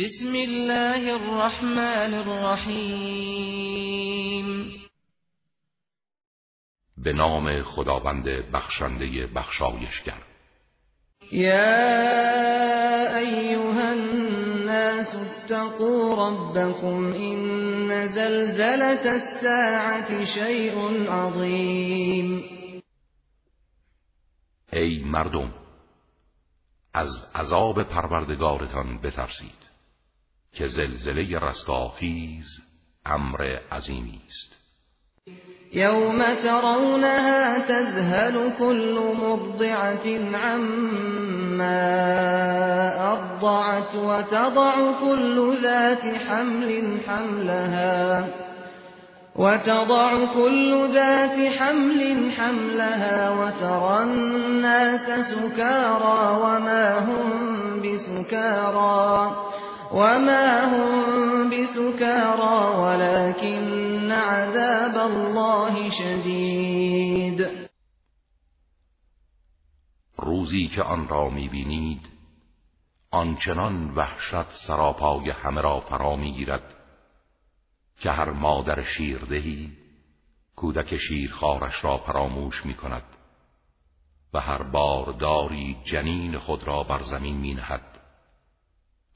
بسم الله الرحمن الرحیم. به نام خداوند بخشنده بخشایشگر. یا ایها الناس اتقوا ربكم این زلزلة الساعة شیء عظیم. ای مردم از عذاب پروردگارتان بترسید. که زلزله رستاخیز أمر عظیمی است. یوم ترونها تذهل كل مرضعة عما أرضعت وتضع كل ذات حمل حملها وتضع كل ذات حمل حملها وترى الناس سكارى وما هم بسكارى وما هم بسكارى ولكن عذاب الله شدید روزی که آن را می‌بینید آنچنان وحشت سراپای همه را فرا می‌گیرد که هر مادر شیردهی کودک شیرخوارش را فراموش می کند و هر بارداری جنین خود را بر زمین می نهد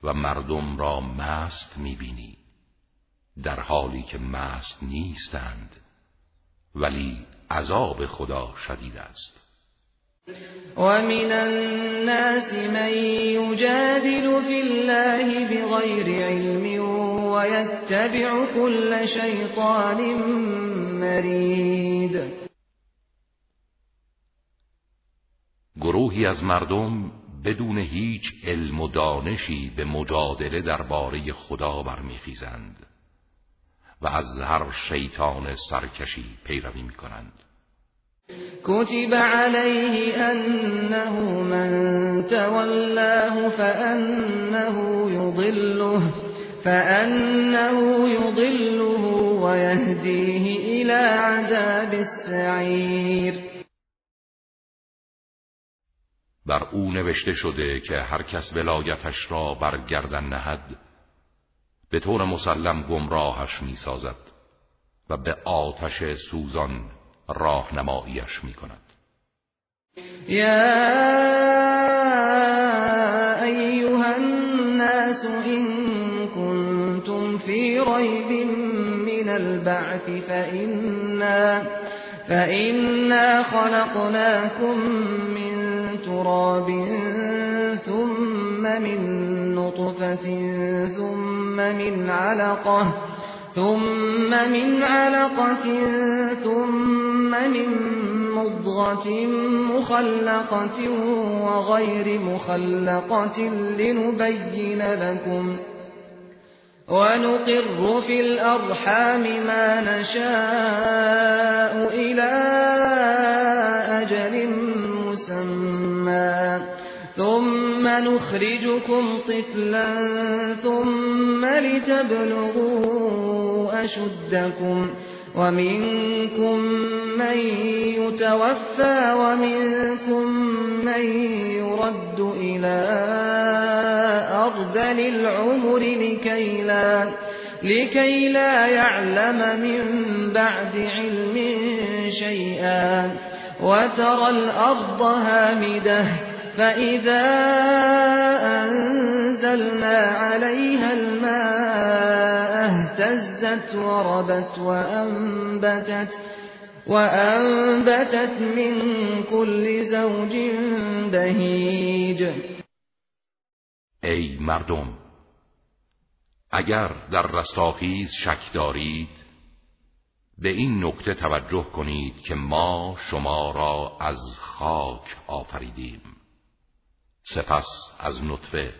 و مردم را مست می بینی در حالی که مست نیستند ولی عذاب خدا شدید است. ومن الناس من يجادل في الله بغير علم ويتبع كل شيطان مرید. گروهی از مردم بدون هیچ علم و دانشی به مجادله درباره خدا برمیخیزند و از هر شیطان سرکشی پیروی می‌کنند. كتب عليه أنه من تولاه فأنه يضله فأنه يضله ويهديه إلى عذاب السعير بر او نوشته شده که هر کس ولایتش را برگردن نهد به طور مسلم گمراهش می‌سازد و به آتش سوزان راهنماییش می کند یا ایها الناس این کنتم فی ریب من البعث فإنا, فإنا خلقناكم من تراب ثم من نطفة ثم من علقة ثم من علقة ثم من مضغة مخلقة وغير مخلقة لنبين لكم ونقر في الأرحام ما نشاء إلى ثم نخرجكم طفلا ثم لتبلغوا أشدكم ومنكم من يتوفى ومنكم من يرد إلى أرذل العمر لكي لا, لكي لا يعلم من بعد علم شيئا وترى الأرض هامدة فإذا أنزلنا عليها الماء اهتزت وربت وأنبتت وأنبتت من كل زوج بهيج. ای مردم اگر در رستاخیز شک دارید به این نکته توجه کنید که ما شما را از خاک آفریدیم. سپس از نطفه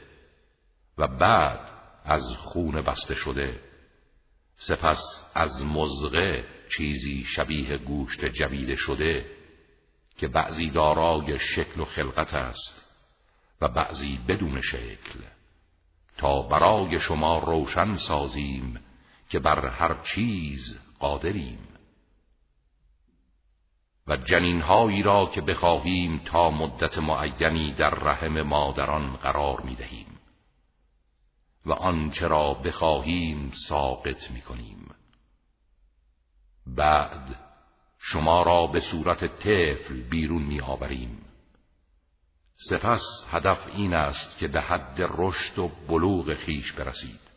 و بعد از خون بسته شده سپس از مزغه چیزی شبیه گوشت جویده شده که بعضی دارای شکل و خلقت است و بعضی بدون شکل. تا برای شما روشن سازیم که بر هر چیز قادریم. و جنینهایی را که بخواهیم تا مدت معینی در رحم مادران قرار می دهیم و آنچه را بخواهیم ساقط می کنیم بعد شما را به صورت طفل بیرون می آوریم سپس هدف این است که به حد رشد و بلوغ خیش برسید.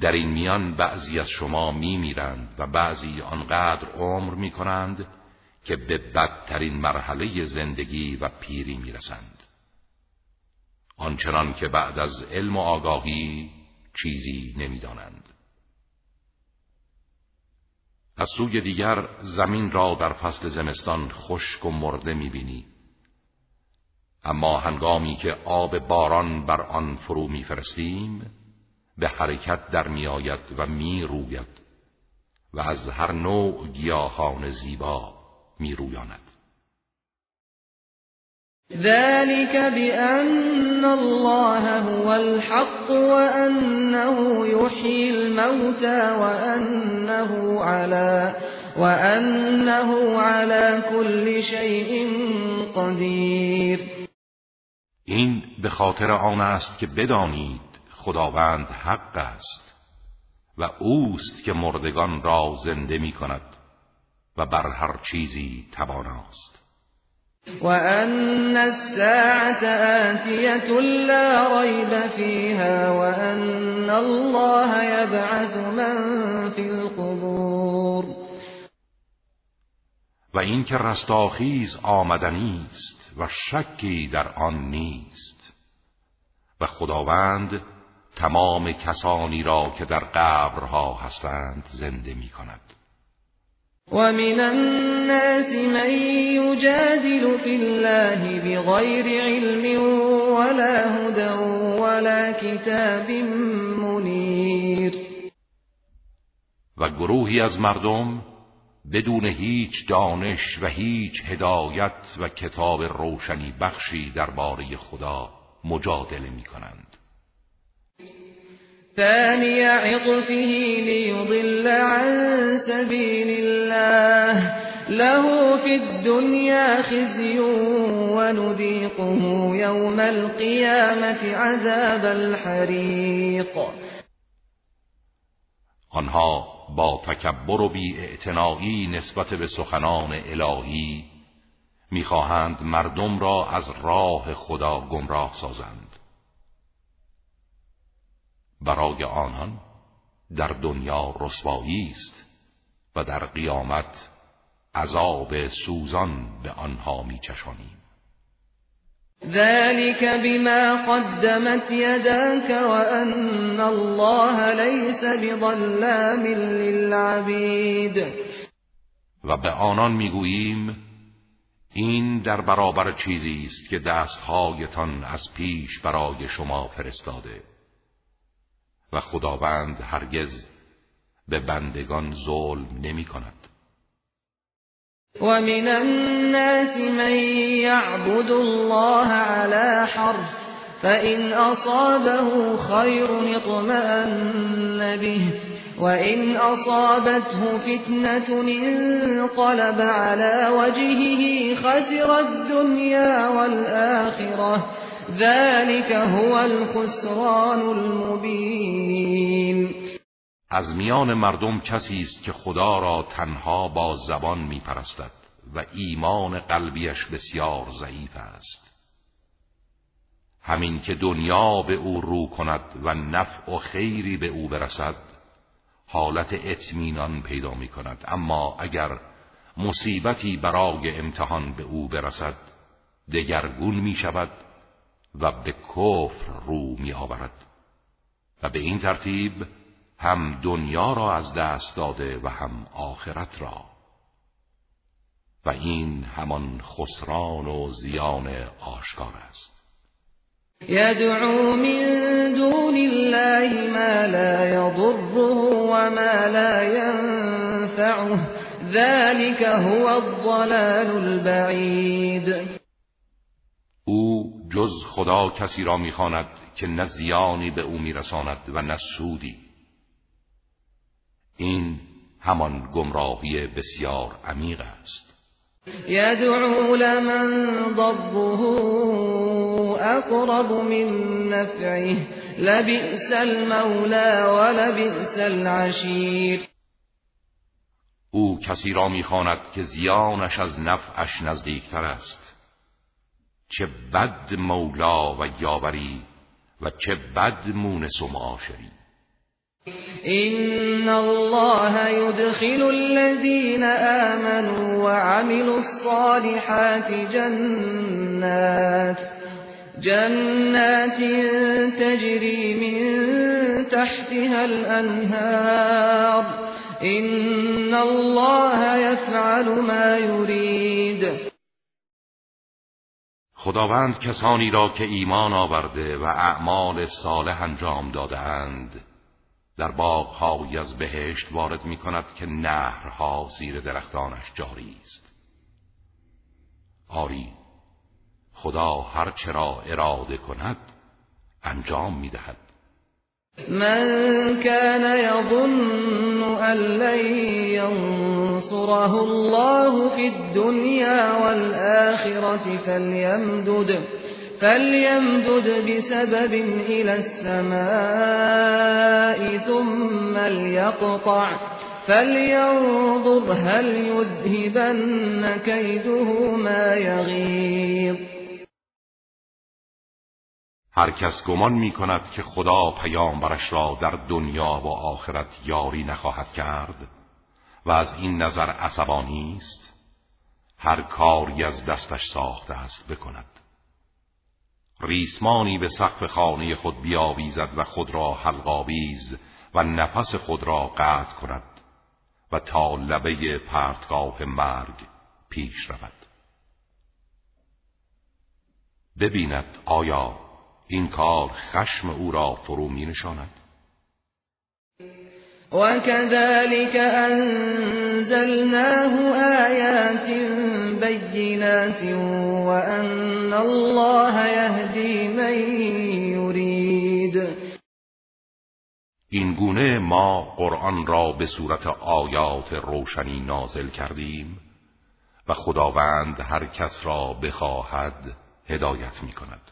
در این میان بعضی از شما می میرند و بعضی آنقدر عمر می کنند که به بدترین مرحله زندگی و پیری می رسند. آنچنان که بعد از علم و آگاهی چیزی نمی‌دانند. از سوی دیگر زمین را در فصل زمستان خشک و مرده می‌بینی اما هنگامی که آب باران بر آن فرو میفرستیم به حرکت در میآید و می‌روید و از هر نوع گیاهان زیبا میرویاند ذلك بأن الله هو الحق وأنه يحيي الموتى وأنه على وأنه على كل شيء قدير. این به خاطر آن است که بدانید خداوند حق است و اوست که مردگان را زنده می کند و بر هر چیزی تواناست. وأن الساعة آتية لا ريب فيها وأن الله يبعث من في القبور. و اینکه رستاخیز آمدنی است و شکی در آن نیست. و خداوند تمام کسانی را که در قبرها هستند زنده می کند ومن الناس من يجادل في الله بغير علم ولا هدى ولا كتاب منیر و گروهی از مردم بدون هیچ دانش و هیچ هدایت و کتاب روشنی بخشی درباره خدا مجادله می کنند. ثاني عطفه ليضل عن سبيل الله. له في الدنيا خزي ونذيقه يوم القيامة عذاب الحريق. آنها با تکبر و بی نسبت به سخنان الهی می‌خواهند مردم را از راه خدا گمراه سازند. برای آنان در دنیا رسوایی است و در قیامت عذاب سوزان به آنها میچشانیم. ذلك بما قدمت يداك وأن الله ليس بظلام للعبید و به آنان می‌گوییم این در برابر چیزی است که دستهایتان از پیش برای شما فرستاده. و خداوند هرگز به بندگان ظلم نمی کند. ومن الناس من يعبد الله على حرف فإن أصابه خير اطمأن به وإن أصابته فتنة انقلب على وجهه خسر الدنيا والآخرة. ذلك هو الخسران المبین از میان مردم کسی است که خدا را تنها با زبان میپرستد و ایمان قلبیش بسیار ضعیف است. همین که دنیا به او رو کند و نفع و خیری به او برسد حالت اطمینان پیدا می کند اما اگر مصیبتی برای امتحان به او برسد دگرگون می شود و به کفر رو می آورد و به این ترتیب هم دنیا را از دست داده و هم آخرت را. و این همان خسران و زیان آشکار است. یدعو من دون الله ما لا يضره وما لا ينفعه ذلك هو الضلال البعید. جز خدا کسی را می‌خواند که نه زیانی به او میرساند و نه سودی. این همان گمراهی بسیار عمیق است. یدعو لمن ضره اقرب من نفعه لبئس المولى ولبئس العشیر. او کسی را می‌خواند که زیانش از نفعش نزدیکتر است. چه بد مولا و یاوری و چه بد مونس و معاشری. إن الله يدخل الذين آمنوا وعملوا الصالحات جنات جنات تجري من تحتها الأنهار. إن الله يفعل ما يريد. خداوند کسانی را که ایمان آورده و اعمال صالح انجام دادهاند در باغهایی از بهشت وارد می کند که نهرها زیر درختانش جاری است. آری خدا هر چرا اراده کند انجام می دهد من كان يظن أن لن ينصره الله في الدنيا والآخرة فليمدد فليمدد بسبب إلى السماء ثم ليقطع فلينظر هل يذهبن كيده ما يغيظ. هر کس گمان می کند که خدا پیامبرش را در دنیا و آخرت یاری نخواهد کرد و از این نظر عصبانی است. هر کاری از دستش ساخته است بکند. ریسمانی به سقف خانه خود بیاویزد و خود را حلقاویز و نفس خود را قطع کند و تا لبه پرتگاه مرگ پیش رود. ببیند آیا این کار خشم او را فرو می نشاند. وكذلك أنزلناه آيات بينات وأن الله يهدي من يريد. این گونه ما قرآن را به صورت آیات روشنی نازل کردیم و خداوند هر کس را بخواهد هدایت می کند.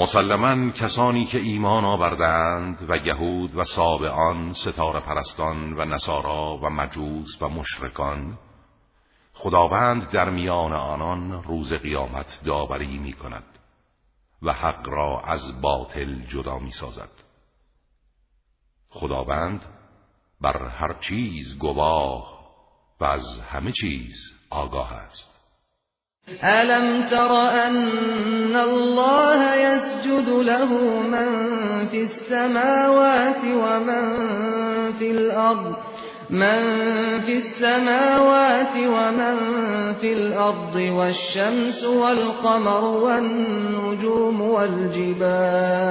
مسلما کسانی که ایمان آوردند و یهود و سابعان ستاره پرستان و نصارا و مجوس و مشرکان خداوند در میان آنان روز قیامت داوری می کند و حق را از باطل جدا می سازد خداوند بر هر چیز گواه و از همه چیز آگاه است. ألم تر أن الله يسجد له من في السماوات ومن في الأرض من في السماوات ومن في الأرض والشمس والقمر والنجوم والجبال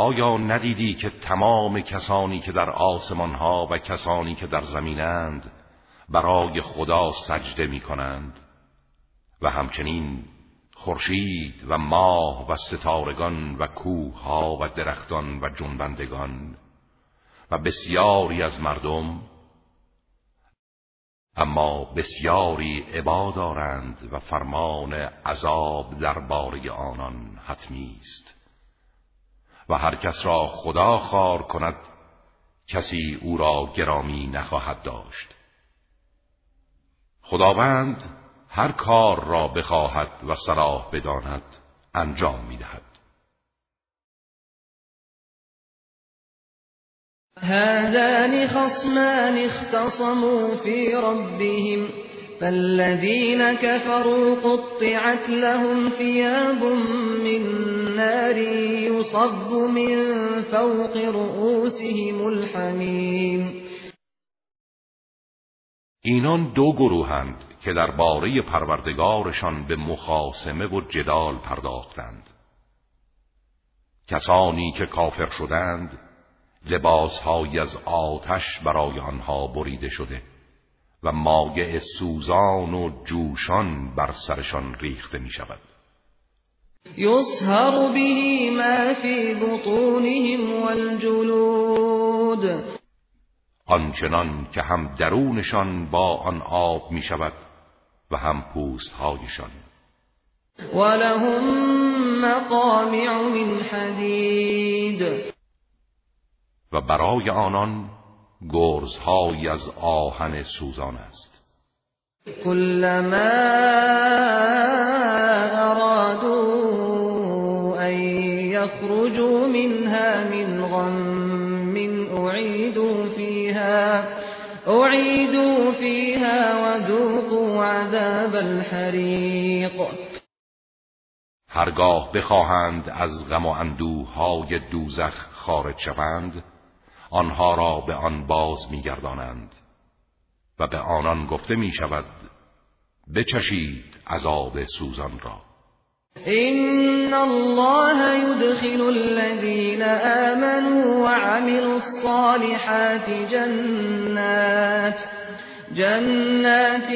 آیا ندیدی که تمام کسانی که در آسمان ها و کسانی که در زمینند برای خدا سجده می کنند و همچنین خورشید و ماه و ستارگان و کوه ها و درختان و جنبندگان و بسیاری از مردم اما بسیاری عبا دارند و فرمان عذاب درباره آنان حتمی است. و هر کس را خدا خار کند کسی او را گرامی نخواهد داشت خداوند هر کار را بخواهد و صلاح بداند انجام می دهد. هذان خصمان اختصموا في ربهم فالذين كفروا قطعت لهم ثياب من نار يصب من فوق رؤوسهم الحمیم اینان دو گروهند که درباره پروردگارشان به مخاسمه و جدال پرداختند. کسانی که کافر شدند لباسهایی از آتش برای آنها بریده شده. و مایع سوزان و جوشان بر سرشان ریخته می شود یصهر به ما فی بطونهم والجلود. آنچنان که هم درونشان با آن آب می شود و هم پوستهایشان. ولهم مقامع من حدید. و برای آنان گرزهایی از آهن سوزان است. كلما ارادوا ان يخرجوا منها من غم اعيدوا فيها اعيدوا فيها وذوقوا عذاب الحريق هرگاه بخواهند از غم و اندوهای دوزخ خارج شوند آنها را به آن باز میگردانند و به آنان گفته می شود بچشید عذاب سوزان را. این الله يدخل الذين آمنوا وعملوا الصالحات جنات جنات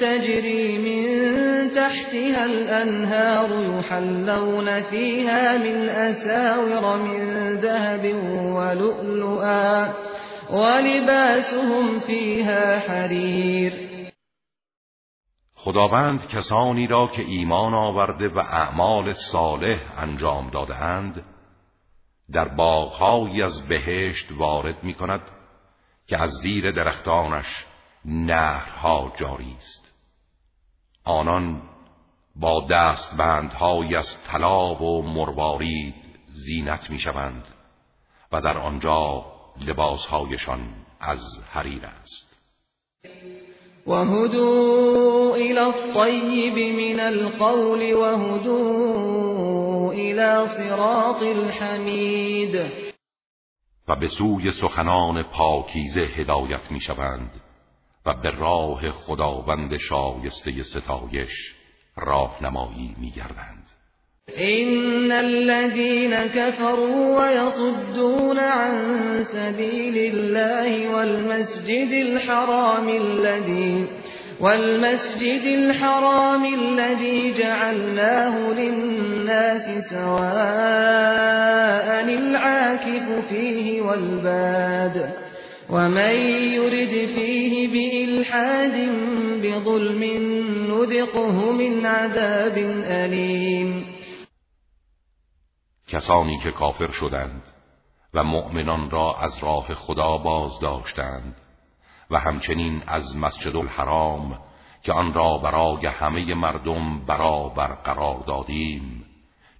تجري من تحتها الأنهار يحلون فيها من أساور من ذهب ولؤلؤا ولباسهم فيها حرير. خداوند کسانی را که ایمان آورده و اعمال صالح انجام دادهاند در باغهایی از بهشت وارد می کند که از زیر درختانش نهرها جاری است. آنان با دستبندهایی از طلا و مروارید زینت می‌شوند و در آنجا لباسهایشان از حریر است. و هدو الى الطیب من القول و هدو الى صراط الحمید و به سوی سخنان پاکیزه هدایت می‌شوند. و به راه خداوند شایسته ستایش راهنمایی میگردند. ان الذين كفروا ويصدون عن سبيل الله والمسجد الحرام الذي والمسجد الحرام الذي جعلناه للناس سواء العاكف فيه والباد. ومن يرد فيه بإلحاد بظلم نذقه من عذاب أليم. کسانی که کافر شدند و مؤمنان را از راه خدا باز داشتند و همچنین از مسجد الحرام که آن را برای همه مردم برابر قرار دادیم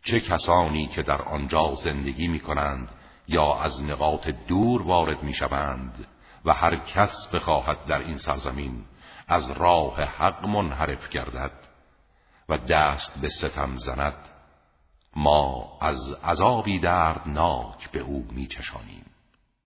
چه کسانی که در آنجا زندگی می کنند یا از نقاط دور وارد می شوند و هر کس بخواهد در این سرزمین از راه حق منحرف گردد و دست به ستم زند ما از عذابی دردناک به او می چشانیم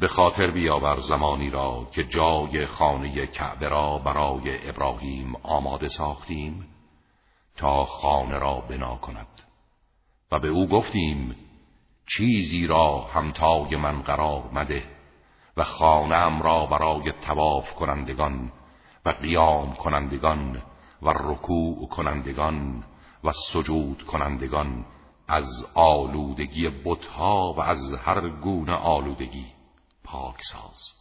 به خاطر بیاور زمانی را که جای خانه کعبه را برای ابراهیم آماده ساختیم تا خانه را بنا کند. و به او گفتیم چیزی را همتای من قرار مده و خانم را برای تواف کنندگان و قیام کنندگان و رکوع کنندگان و سجود کنندگان از آلودگی بتها و از هر گونه آلودگی. پاک ساز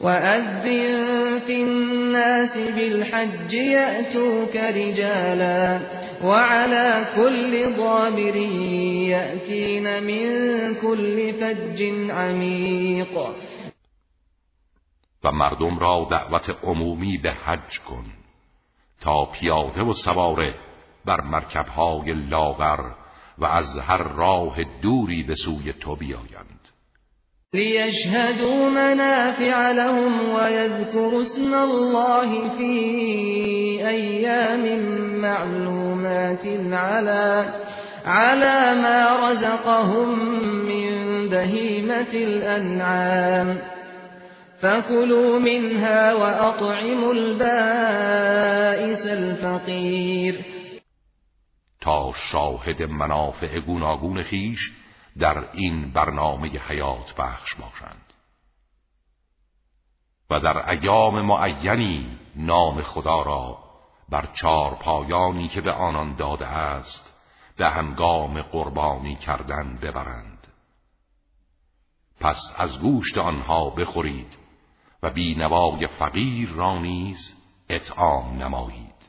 وأذن في الناس بالحج يأتوك رجالا وعلى كل ضامر يأتين من كل فج عمیق و مردم را دعوت عمومی به حج کن تا پیاده و سواره بر مرکبهای لاغر و از هر راه دوری به سوی تو بیایند لیشهدوا منافع لهم ويذكروا اسم الله في ایام معلومات على على ما رزقهم من بهيمة الأنعام. فكلوا منها وأطعموا البائس الفقير. تا شاهد منافع گوناگون خیش در این برنامه حیات بخش باشند. و در ایام معینی نام خدا را بر چار پایانی که به آنان داده است به هنگام قربانی کردن ببرند. پس از گوشت آنها بخورید و بینوای فقیر را نیز اطعام نمایید.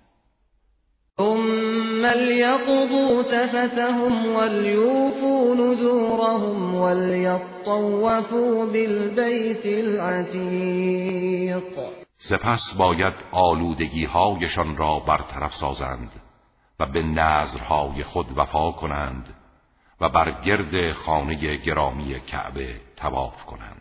ثم ليقضوا تفتهم وليوفوا نذورهم وليطوفوا بالبيت العتیق سپس باید آلودگی هایشان را برطرف سازند و به نظرهای خود وفا کنند و بر گرد خانه گرامی کعبه تواف کنند.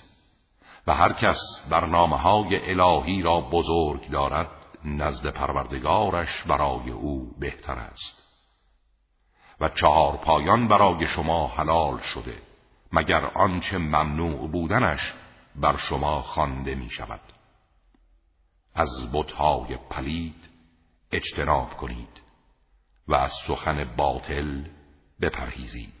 و هر کس برنامه های الهی را بزرگ دارد نزد پروردگارش برای او بهتر است. و چهار پایان برای شما حلال شده مگر آنچه ممنوع بودنش بر شما خوانده می شود از بتهای پلید اجتناب کنید و از سخن باطل بپرهیزید.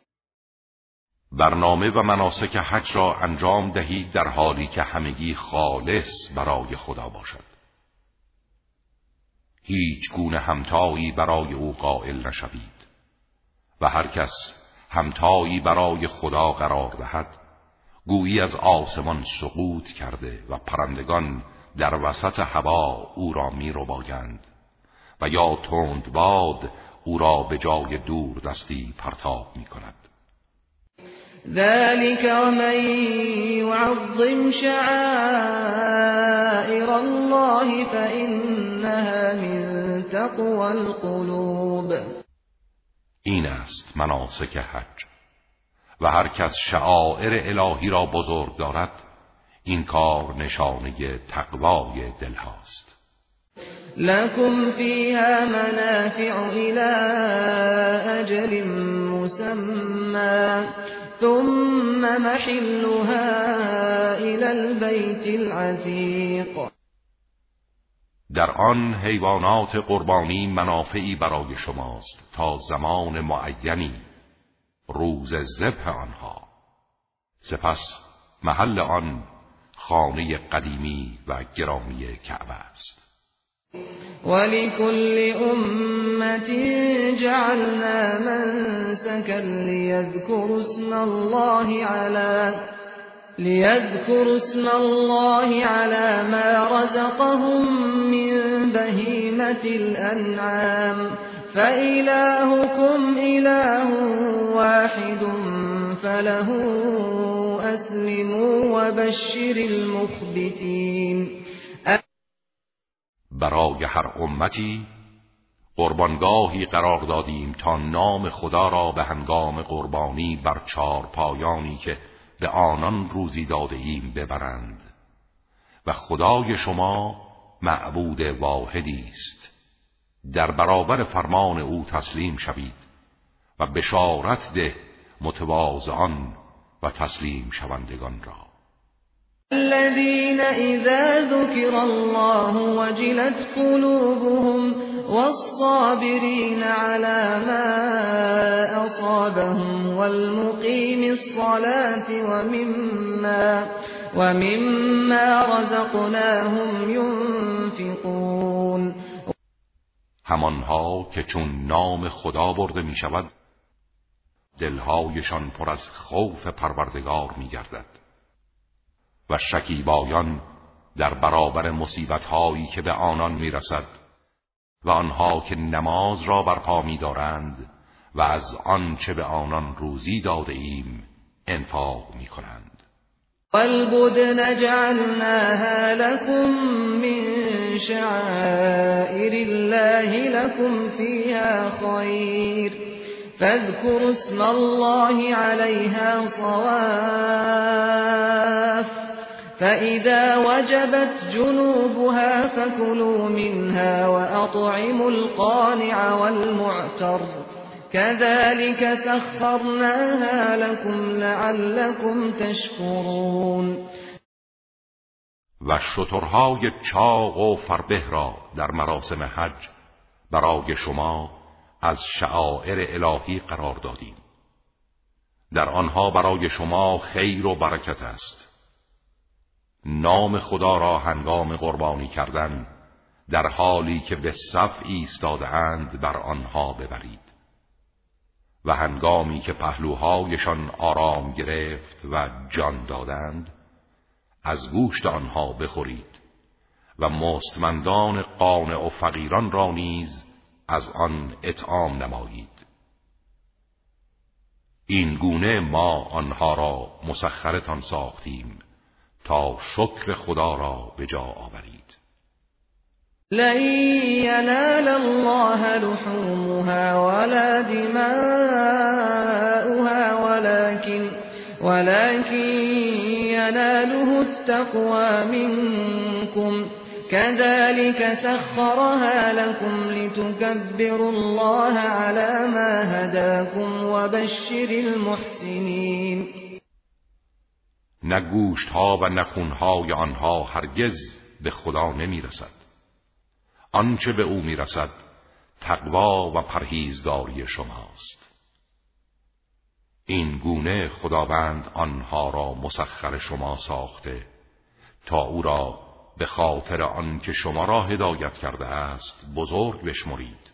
برنامه و مناسک حج را انجام دهید در حالی که همگی خالص برای خدا باشد. هیچ گونه همتایی برای او قائل نشوید و هر کس همتایی برای خدا قرار دهد گویی از آسمان سقوط کرده و پرندگان در وسط هوا او را می رو باگند و یا تند باد او را به جای دور دستی پرتاب می کند ذلك ومن يعظم شعائر الله فإنها من تقوى القلوب. این است مناسک حج. و هر کس شعائر الهی را بزرگ دارد این کار نشانه تقوای دل هاست. لكم فيها منافع إلى أجل مسمى ثم محلها الى البيت العتیق در آن حیوانات قربانی منافعی برای شماست تا زمان معینی روز ذبح آنها. سپس محل آن خانه قدیمی و گرامی کعبه است. ولكل أمة جعلنا منسكا ليذكروا اسم الله على ليذكروا اسم الله على ما رزقهم من بهيمة الأنعام. فإلهكم إله واحد فله أسلموا وبشر المخبتین برای هر امتی قربانگاهی قرار دادیم تا نام خدا را به هنگام قربانی بر چار پایانی که به آنان روزی داده ایم ببرند. و خدای شما معبود واحدی است. در برابر فرمان او تسلیم شوید و بشارت ده متواضعان و تسلیم شوندگان را. الذين إذا ذكر الله وجلت قلوبهم والصابرين على ما أصابهم والمقيم الصلاة ومما ومما رزقناهم ينفقون. همانها که چون نام خدا برده می شود دلهایشان پر از خوف پروردگار می گردد و شکیبایان در برابر مصیبتهایی که به آنان می‌رسد و آنها که نماز را برپا میدارند و از آنچه به آنان روزی داده ایم انفاق می کنند والبدن جعلناها لكم من شعائر الله لكم فيها خير. فاذكروا اسم الله عليها صواف. فإذا وجبت جنوبها فكلوا منها وأطعموا القانع والمعتر كذلك سخرناها لكم لعلكم تشكرون و شترهای چاق و فربه را در مراسم حج برای شما از شعائر الهی قرار دادیم. در آنها برای شما خیر و برکت است. نام خدا را هنگام قربانی کردن در حالی که به صف ایستاده اند بر آنها ببرید و هنگامی که پهلوهایشان آرام گرفت و جان دادند از گوشت آنها بخورید و مستمندان قانع و فقیران را نیز از آن اطعام نمایید. این گونه ما آنها را مسخرتان ساختیم. شکر خدا را به جا آورید. لن ینال الله لحومها ولا دماؤها ولكن ولكن يناله التقوى منكم. كذلك سخرها لكم لتكبروا الله على ما هداكم وبشر المحسنين. نه گوشت ها و نه های آنها هرگز به خدا نمی رسد. آنچه به او می رسد تقوا و پرهیزگاری شماست این گونه خداوند آنها را مسخر شما ساخته تا او را به خاطر آنکه شما را هدایت کرده است بزرگ بشمرید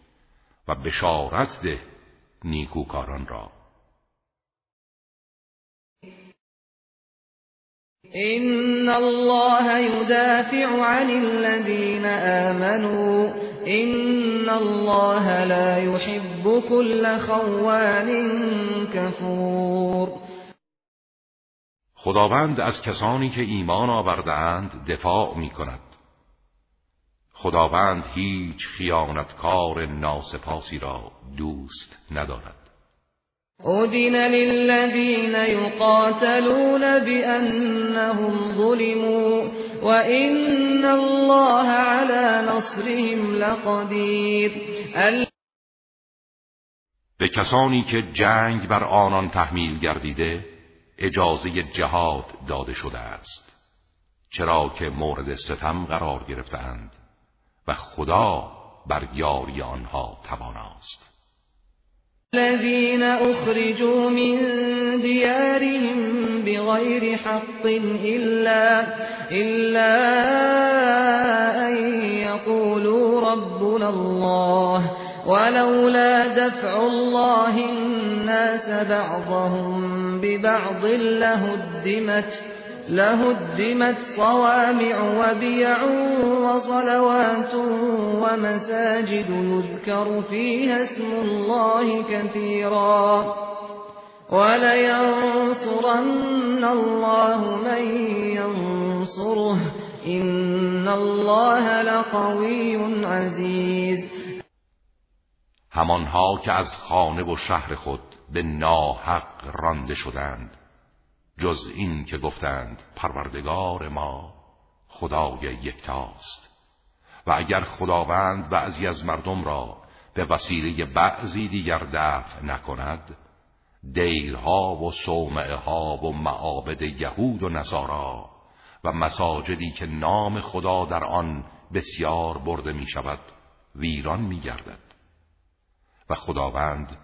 و بشارت ده نیکوکاران را إن الله يدافع عن الذين آمنوا. إن الله لا يحب كل خوان كفور. خداوند از کسانی که ایمان آوردهاند دفاع می کند خداوند هیچ خیانتکار ناسپاسی را دوست ندارد. أذن للذين يقاتلون بأنهم ظلموا وإن الله على نصرهم لقدیر به کسانی که جنگ بر آنان تحمیل گردیده اجازه جهاد داده شده است. چرا که مورد ستم قرار گرفتند و خدا بر یاری آنها تواناست. الذين أخرجوا من ديارهم بغير حق إلا, إلا أن يقولوا ربنا الله ولولا دفع الله الناس بعضهم ببعض لهدمت لهدمت صوامع وبيع وصلوات ومساجد يذكر فيها اسم الله كثيرا ولینصرن الله من ینصره این الله لقوی عزیز همانها که از خانه و شهر خود به ناحق رانده شدند. جز این که گفتند پروردگار ما خدای یکتاست. و اگر خداوند بعضی از مردم را به وسیله بعضی دیگر دفع نکند دیرها و صومعه ها و معابد یهود و نصارا و مساجدی که نام خدا در آن بسیار برده می شود ویران می گردد. و خداوند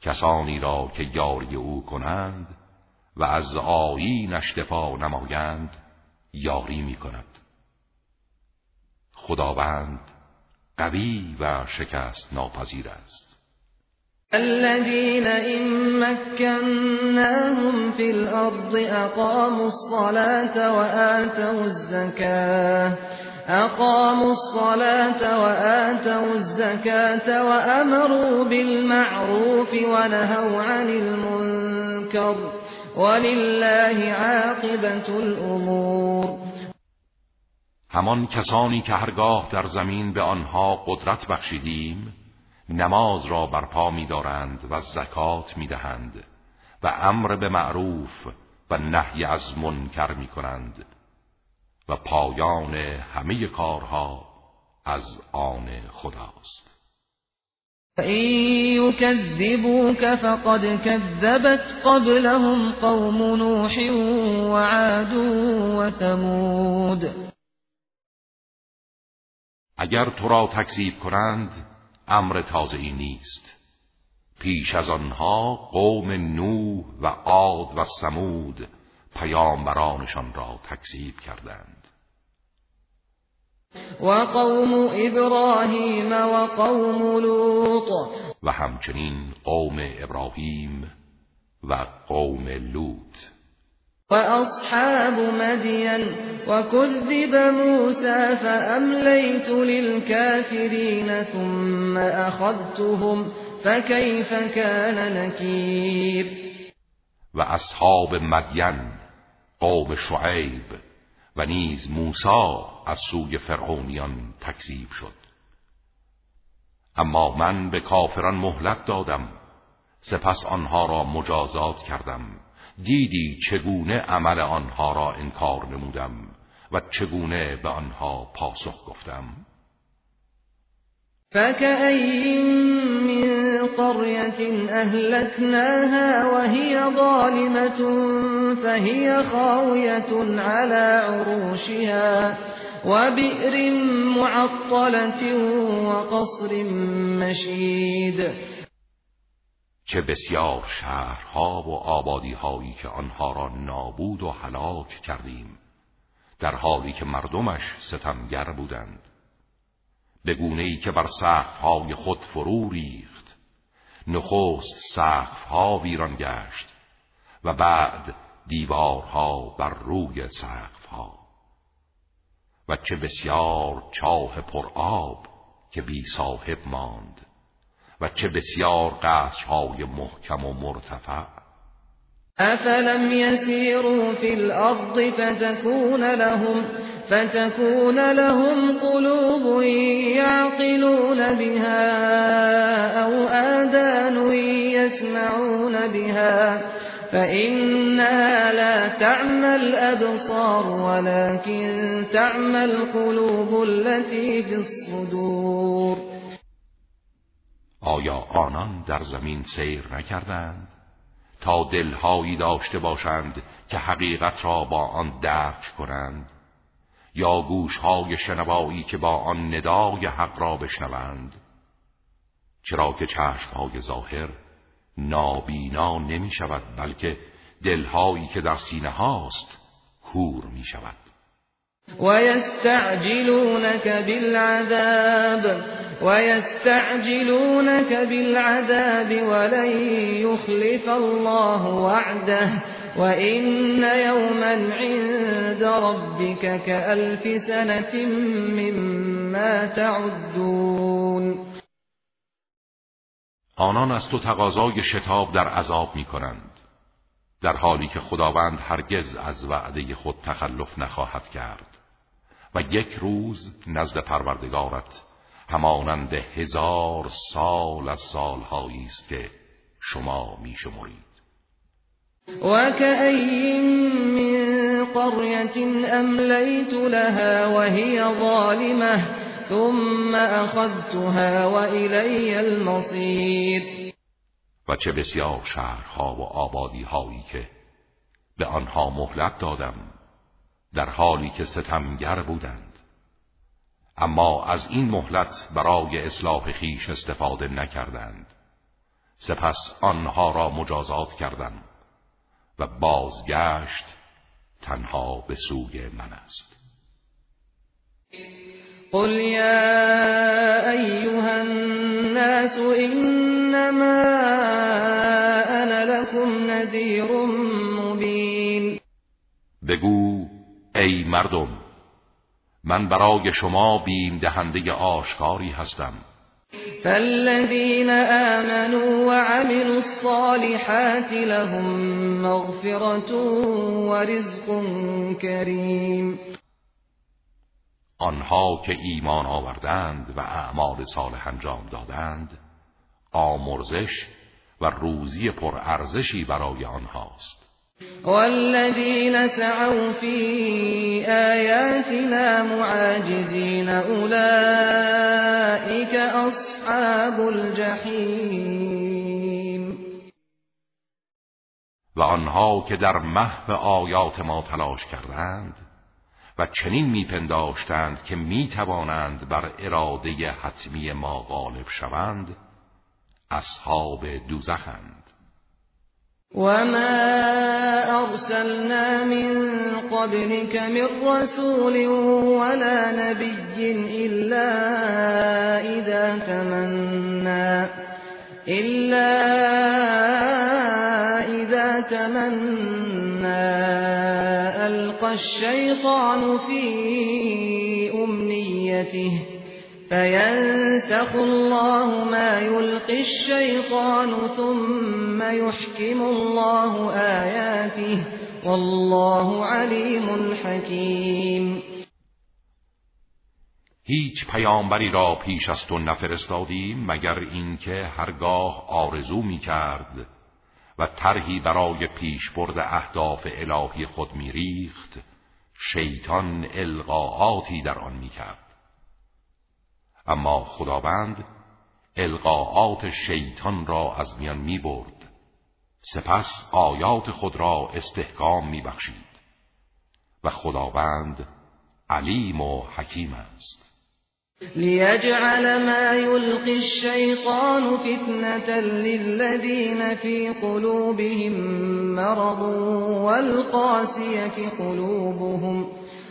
کسانی را که یاری او کنند و از آیینش دفاع نمایند یاری می کند خداوند قوی و شکست ناپذیر است. الذين إن مكناهم في الأرض أقاموا الصلاة وآتوا الزكاة أقاموا الصلاة وآتوا الزكاة وأمروا بالمعروف ونهوا عن المنكر. ولله عاقبة الأمور همان کسانی که هرگاه در زمین به آنها قدرت بخشیدیم نماز را برپا می‌دارند و زکات می‌دهند و امر به معروف و نهی از منکر می‌کنند و پایان همه کارها از آن خداست. فَإِن يُكَذِّبُوكَ فَقَدْ كَذَّبَتْ قَبْلَهُمْ قَوْمُ نُوحٍ وَعَادٌ وَثَمُودَ. اگر تو را تکذیب کنند امر تازه ای نیست. پیش از آنها قوم نوح و عاد و سمود پیامبرانشان را تکذیب کردند. و قوم ابراهیم و قوم لوط. و همچنین قوم ابراهیم و قوم لوط. و اصحاب مدین و کذب موسى فأملیت للكافرین ثم اخذتهم فكيف كان نکیر و اصحاب مدین قوم شعیب و نیز موسی از سوی فرعونیان تکذیب شد. اما من به کافران مهلت دادم سپس آنها را مجازات کردم. دیدی چگونه عمل آنها را انکار نمودم و چگونه به آنها پاسخ گفتم؟ فكأين من قرية أهلكناها وهي ظالمة فهي خاوية على عروشها وبئر معطلة وقصر مشید چه بسیار شهرها و آبادیهایی که آنها را نابود و هلاک کردیم در حالی که مردمش ستمگر بودند. به گونه ای که بر های خود فرو ریخت نخست ها ویران گشت و بعد دیوارها بر روی ها و چه بسیار چاه پر آب که بی صاحب ماند و چه بسیار قصرهای محکم و مرتفع. افلم یسیروا فی الارض فتكون لهم فتكون لهم قلوب يعقلون بها أو آذان يسمعون بها. فإنها لا تعمى الأبصار ولكن تعمى القلوب التي في الصدور. آیا آنان در زمین سیر نکردند؟ تا دلهایی داشته باشند که حقیقت را با آن درک کنند. یا گوشهای شنوایی که با آن ندای حق را بشنوند. چرا که چشمهای ظاهر نابینا نمی شود بلکه دلهایی که در سینه هاست کور می شود ويستعجلونك بالعذاب ويستعجلونك بالعذاب ولن يخلف الله وعده وَإِنَّ يَوْمًا عِندَ رَبِّكَ كَأَلْفِ سَنَةٍ مِّمَّا تَعُدُّونَ. آنان از تو تقاضای شتاب در عذاب می کنند در حالی که خداوند هرگز از وعده خود تخلف نخواهد کرد و یک روز نزد پروردگارت همانند هزار سال از سالهایی است که شما می شمرید و من قرية املیت لها وهي ظالمه ثم اخذتها وإلی المصیر و چه بسیار شهرها و آبادی هایی که به آنها مهلت دادم در حالی که ستمگر بودند. اما از این مهلت برای اصلاح خیش استفاده نکردند. سپس آنها را مجازات کردم و بازگشت تنها به سوی من است. قل یا ایها الناس انما انا لكم نذیر مبین بگو ای مردم من برای شما بیم دهنده آشکاری هستم. فالذین آمنوا وعملوا الصالحات لهم مغفرة ورزق کریم آنها که ایمان آوردند و اعمال صالح انجام دادند آمرزش و روزی پرارزشی برای آنهاست. والذين سعوا في آياتنا معاجزين أولئك أصحاب الجحیم. و آنها که در محو آیات ما تلاش کردند و چنین میپنداشتند که می‌توانند بر اراده حتمی ما غالب شوند اصحاب دوزخند. وما أرسلنا من قبلك من رسول ولا نبي إلا إذا تمنى إلا إذا تمنى. الشيطان في أمنيته فينسخ الله ما يلقي الشيطان ثم يحكم الله آياته والله علیم حکیم هیچ پیامبری را پیش از تو نفرستادیم مگر اینکه هرگاه آرزو می کرد و طرحی برای پیشبرد اهداف الهی خود می ریخت شیطان القاعاتی در آن می کرد اما خداوند القاعات شیطان را از میان می برد سپس آیات خود را استحکام می بخشید و خداوند علیم و حکیم است. لیجعل ما یلقی الشیطان فتنة للذین فی قلوبهم مرض والقاسیة قلوبهم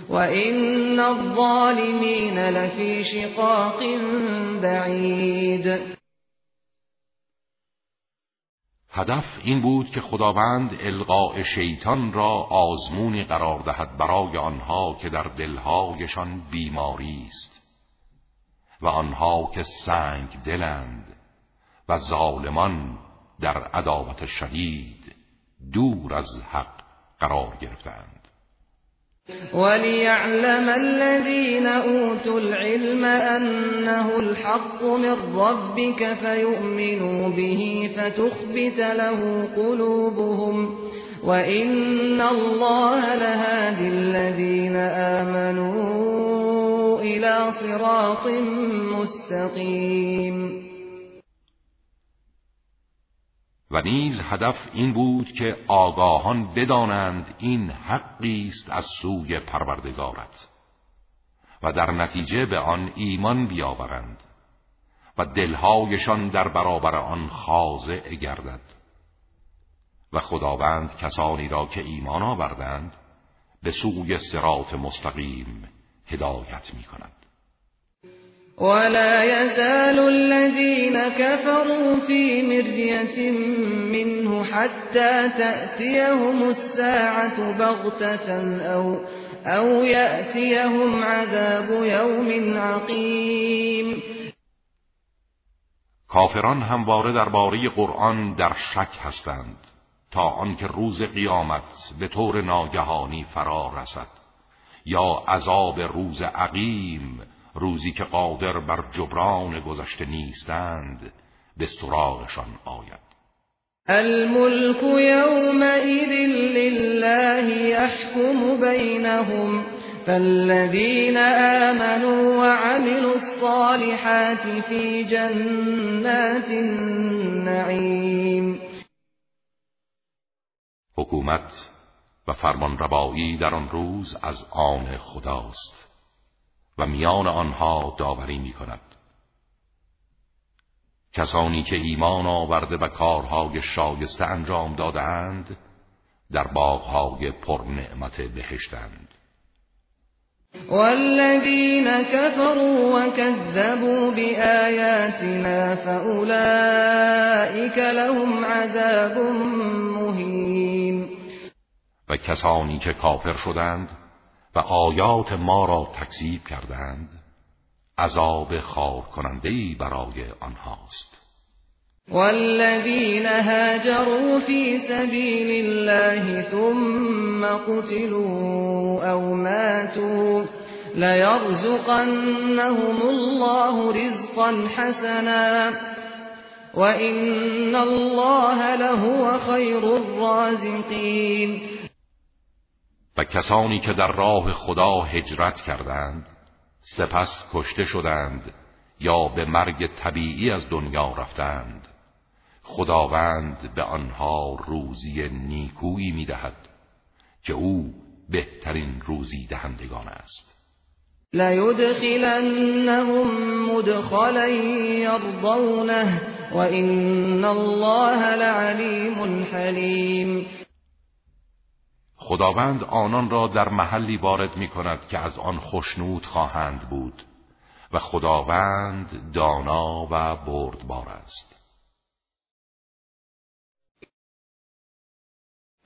وَإِنَّ الظَّالِمِينَ لَفِي شِقَاقٍ بَعِيدٍ. هدف این بود که خداوند القاء شیطان را آزمونی قرار دهد برای آنها که در دلهایشان بیماری است. و آنها که سنگ دلند و ظالمان در عداوت شدید دور از حق قرار گرفتند. وليعلم الذين أوتوا العلم أنه الحق من ربك فيؤمنوا به فتخبت له قلوبهم وإن الله لهادي الذين آمنوا إلى صراط مستقيم. و نیز هدف این بود که آگاهان بدانند این حقی است از سوی پروردگارت و در نتیجه به آن ایمان بیاورند و دلهایشان در برابر آن خاضع گردد و خداوند کسانی را که ایمان آوردند به سوی سرات مستقیم هدایت می کند ولا يزال الذين كفروا في مرية منه حتى تأتيهم الساعة بغتة أو, أو يأتيهم عذاب يوم عقيم. کافران همواره درباره قرآن در شک هستند تا آنکه روز قیامت به طور ناگهانی فرا رسد. یا عذاب روز عقیم روزی که قادر بر جبران گذشته نیستند به سراغشان آید. الملك يومئذ لله يحكم بينهم فالذين آمنوا وعملوا الصالحات في جنات النعيم حکومت و فرمان ربایی در آن روز از آن خداست و میان آنها داوری می کند کسانی که ایمان آورده و کارهای شایسته انجام دادند در باغهای پرنعمت بهشتند. والذين كفروا وكذبوا بآياتنا فأولئك لهم عذاب مهين و کسانی که کافر شدند و آیات ما را تکذیب کردند عذاب خار کننده برای آنهاست. والذين هاجروا في سبيل الله ثم قتلوا أو ماتوا ليرزقنهم الله رزقا حسنا وإن الله لهو خير الرازقين و کسانی که در راه خدا هجرت کردند سپس کشته شدند یا به مرگ طبیعی از دنیا رفتند. خداوند به آنها روزی نیکویی می‌دهد که او بهترین روزی دهندگان است. ليدخلنهم مدخلا يرضونه وإن الله لعلیم حلیم خداوند آنان را در محلی وارد می کند که از آن خشنود خواهند بود و خداوند دانا و بردبار است.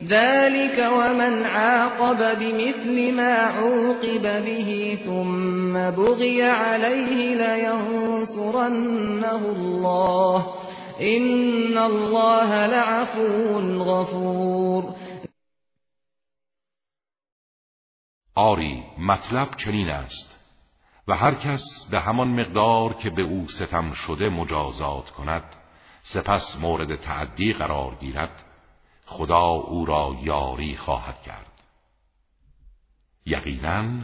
ذلك ومن عاقب بمثل ما عوقب به ثم بغي عليه لينصرنه الله. إن الله لعفو غفور. آری مطلب چنین است. و هر کس به همان مقدار که به او ستم شده مجازات کند سپس مورد تعدی قرار گیرد. خدا او را یاری خواهد کرد. یقینا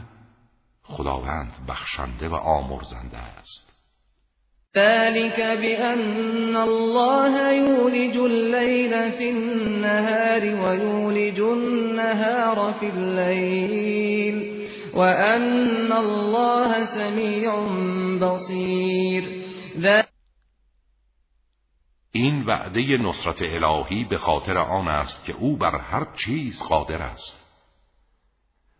خداوند بخشنده و آمرزنده است. ذلك بأن الله يولج الليل في النهار ويولج النهار في الليل وأن الله سميع بصير. این وعده نصرت الهی به خاطر آن است که او بر هر چیز قادر است.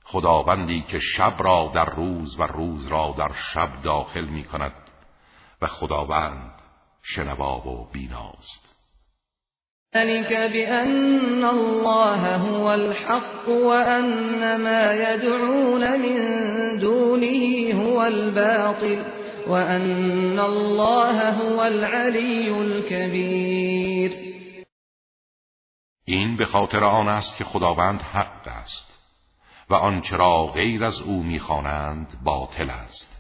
خداوندی که شب را در روز و روز را در شب داخل می کند و خداوند شنوا و بیناست. ذلك بأن الله هو الحق وأن ما يدعون من دونه هو الباطل وأن الله هو العلی الكبیر این به خاطر آن است که خداوند حق است و آنچه را غیر از او می‌خوانند باطل است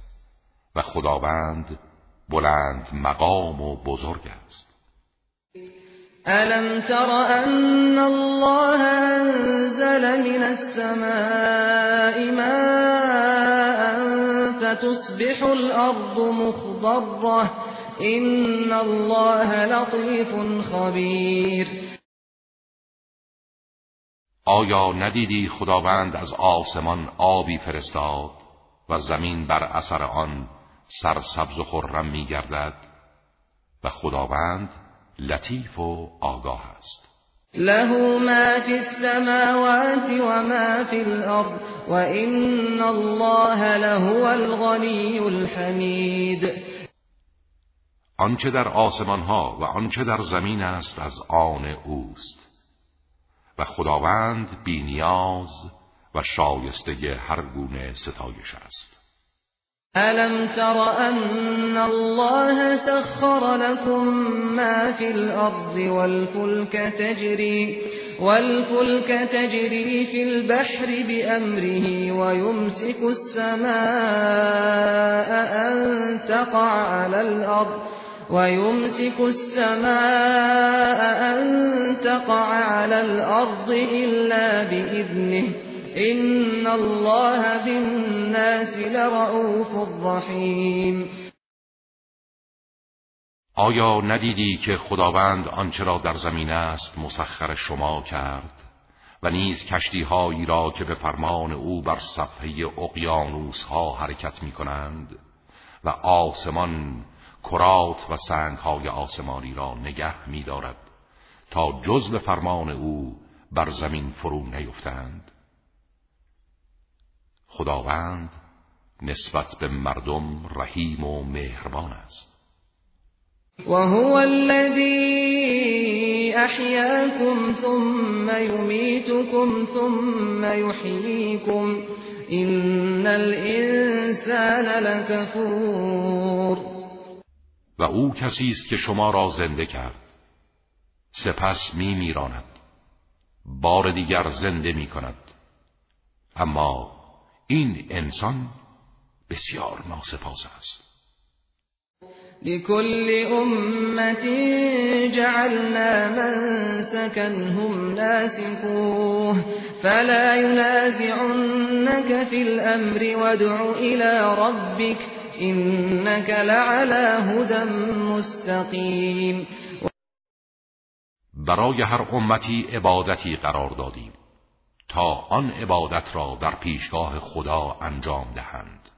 و خداوند بلند مقام و بزرگ است. ألم تر أن الله أنزل من السماء ماء فتصبح الأرض مخضرة. إن الله لطيف خبیر آیا ندیدی خداوند از آسمان آبی فرستاد و زمین بر اثر آن سرسبز و خرم می گردد و خداوند لطیف و آگاه است. له ما في السماوات وما في الأرض وإن الله لهو الغني الحمید. آنچه در آسمان ها و آنچه در زمین است از آن اوست. و خداوند بینیاز و شایسته هر گونه ستایش است. ألم تر أن الله سخر لكم ما في الأرض والفلك تجري والفلك تجري في البحر بأمره ويمسك السماء أن تقع على الأرض ويمسك السماء أن تقع على الأرض إلا بإذنه إن الله بالناس لرؤوف رحیم آیا ندیدی که خداوند آنچه را در زمین است مسخر شما کرد و نیز کشتی هایی را که به فرمان او بر صفحه اقیانوس ها حرکت می کنند و آسمان کرات و سنگ های آسمانی را نگه می دارد تا جز به فرمان او بر زمین فرو نیفتند؟ خداوند نسبت به مردم رحیم و مهربان است. وهو الذي أحياكم ثم يميتكم ثم يحييكم إن الإنسان لكفور و او کسی است که شما را زنده کرد. سپس می میراند بار دیگر زنده می کند اما این انسان بسیار ناسپاس است. لكل أمة جعلنا منسكا هم ناسكوه فلا ينازعنك في الأمر وادع إلى ربك إنك لعلى هدى مستقيم برای هر امتی عبادتی قرار دادیم. تا آن عبادت را در پیشگاه خدا انجام دهند.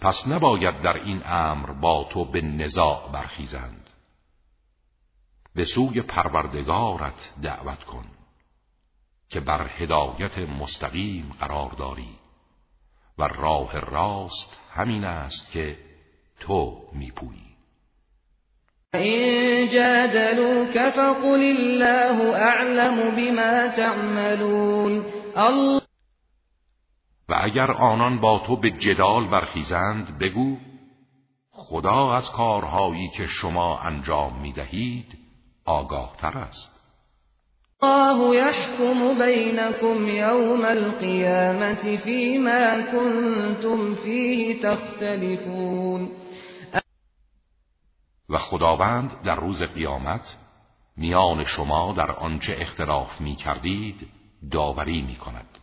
پس نباید در این امر با تو به نزاع برخیزند. به سوی پروردگارت دعوت کن که بر هدایت مستقیم قرار داری و راه راست همین است که تو میپویی. این جادلوك فقل الله اعلم بما تعملون. الله و اگر آنان با تو به جدال برخیزند بگو خدا از کارهایی که شما انجام می دهید آگاه تر است. الله يحكم بينكم يوم القيامة فيما كنتم فيه تختلفون. و خداوند در روز قیامت میان شما در آنچه اختلاف می کردید داوری می کند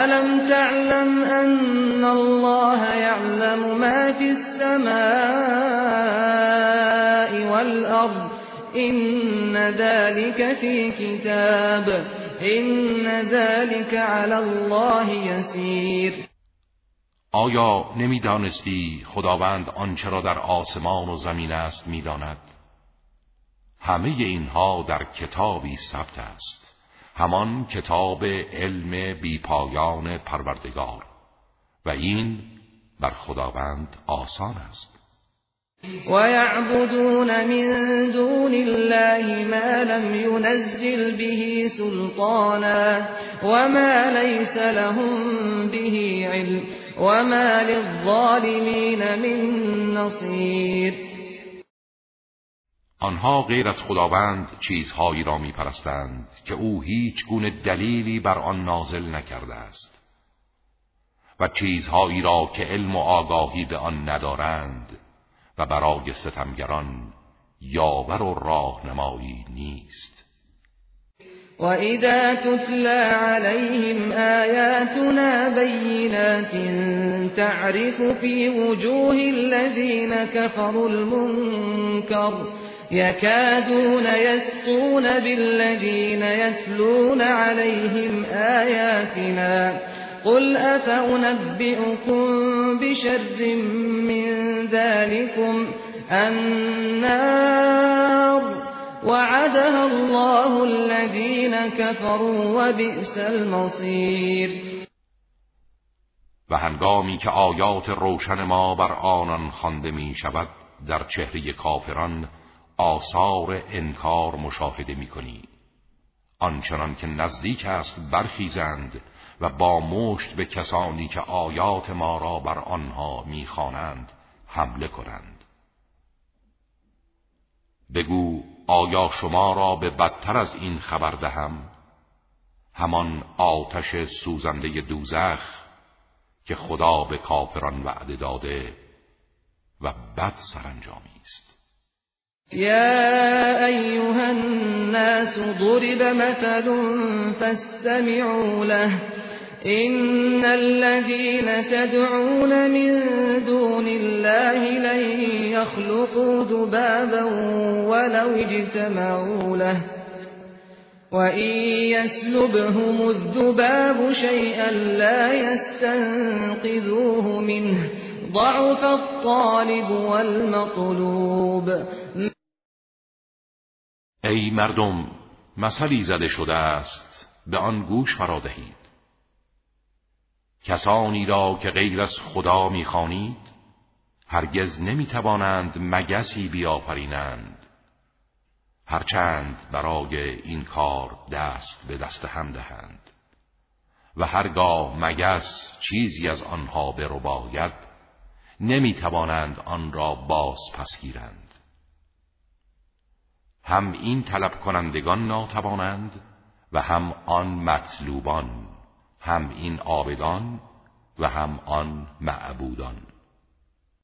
ألم تعلم أن الله يعلم ما في السماء والأرض؟ إن ذلك في كتاب. إن ذلك على الله يسير. آیا نمی‌دانستی خداوند آنچه را در آسمان و زمین است می‌داند؟ همه اینها در کتابی ثبت است. همان کتاب علم بیپایان پروردگار. و این بر خداوند آسان است. ويعبدون من دون الله ما لم ينزل به سلطانا وما ليس لهم به علم وما للظالمين من نصير. آنها غیر از خداوند چیزهایی را میپرستند که او هیچ گونه دلیلی بر آن نازل نکرده است. و چیزهایی را که علم و آگاهی به آن ندارند و برای ستمگران یاور و راهنمایی نیست. و اذا تتلى عليهم آیاتنا بینات تعرف في وجوه الذين كفروا المنكر يكادون يسطون بالذين يتلون عليهم آياتنا قل أفأنبئكم بشر من ذلكم النار وعدها الله الذين كفروا وبئس المصير. و هنگامی که آیات روشن ما بر آنان خوانده می شود در چهره کافران آثار انکار مشاهده می کنی. آنچنان که نزدیک است برخیزند و با مشت به کسانی که آیات ما را بر آنها می‌خوانند حمله کنند. بگو آیا شما را به بدتر از این خبر دهم؟ همان آتش سوزنده دوزخ که خدا به کافران وعده داده و بد سرانجامی است. يا أيها الناس ضرب مثل فاستمعوا له إن الذين تدعون من دون الله لن يخلقوا ذبابا ولو اجتمعوا له وإن يسلبهم الذباب شيئا لا يستنقذوه منه ضعف الطالب والمطلوب ای مردم مثلی زده شده است به آن گوش فرا دهید. کسانی را که غیر از خدا می‌خوانید هرگز نمی‌توانند مگسی بیافرینند. هرچند برای این کار دست به دست هم دهند. و هرگاه مگس چیزی از آنها به باید نمی‌توانند آن را باز پس گیرند. هم این طلب کنندگان ناتوانند و هم آن مطلوبان. هم این عابدان و هم آن معبودان.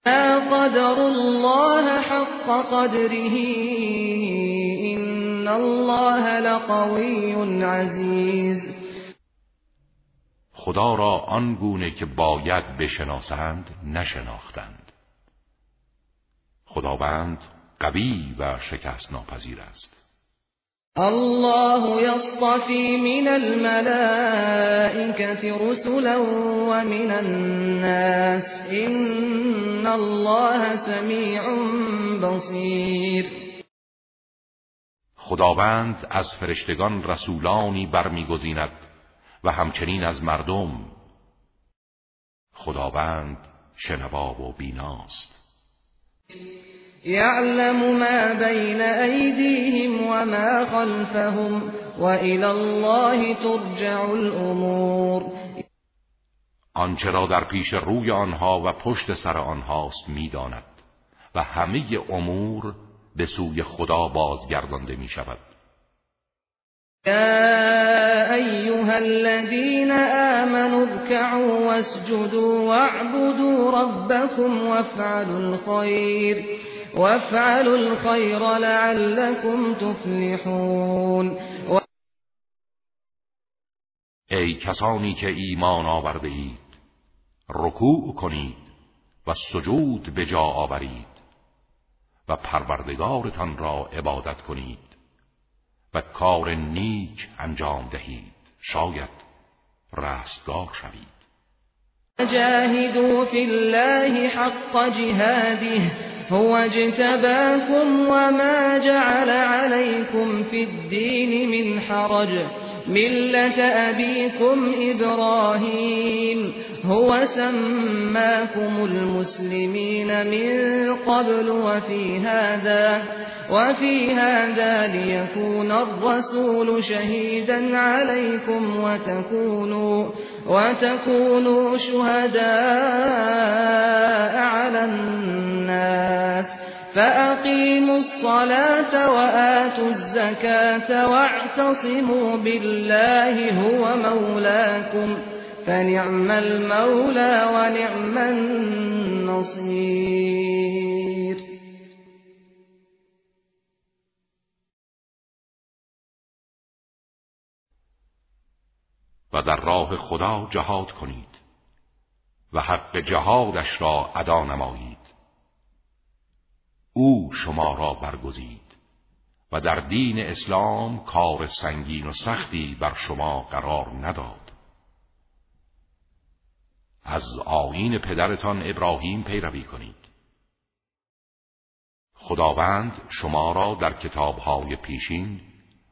ما قدر الله حق قدره این الله لقوی عزیز خدا را آن گونه که باید بشناسند نشناختند. خداوند قوی و شکست ناپذیر است. الله يصطفي من الملائكة رسلا ومن الناس. إن الله سميع بصير. خداوند از فرشتگان رسولانی برمیگزیند و همچنین از مردم. خداوند شنوا و بیناست. يعلم ما بين أيديهم وما خلفهم وإلى الله ترجع الأمور. آنچه را در پیش روی آنها و پشت سر آنهاست می‌داند و همه امور به سوی خدا بازگردانده می شود يا أيها الذين آمنوا اركعوا واسجدوا واعبدوا ربكم وافعلوا الخير وافعلوا الخير لعلكم تفلحون. ای کسانی که ایمان آورده اید رکوع کنید و سجود به جا آورید و پروردگارتان را عبادت کنید و کار نیک انجام دهید. شاید رستگار شوید. جاهدوا فی الله حق جهاده هو اجتباكم وما جعل عليكم في الدين من حرج. ملة أبيكم إبراهيم. هو سماكم المسلمين من قبل وفي هذا وفي هذا ليكون الرسول شهيدا عليكم وتكونوا وتكونوا شهداء على الناس. فأقيموا الصلاة وآتوا الزكاة واعتصموا بالله هو مولاكم. فنعم المولى ونعم النصير. و در راه خدا جهاد کنید و حق جهادش را ادا نمایید. او شما را برگزید و در دین اسلام کار سنگین و سختی بر شما قرار نداد. از آیین پدرتان ابراهیم پیروی کنید. خداوند شما را در کتابهای پیشین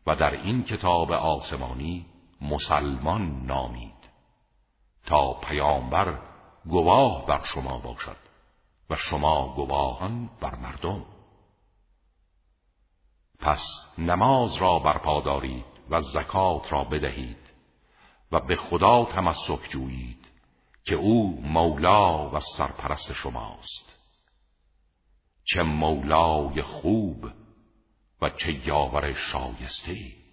و در این کتاب آسمانی مسلمان نامید تا پیامبر گواه بر شما باشد و شما گواهان بر مردم. پس نماز را برپا دارید و زکات را بدهید و به خدا تمسک جویید. که او مولا و سرپرست شماست. چه مولای خوب و چه یاور شایسته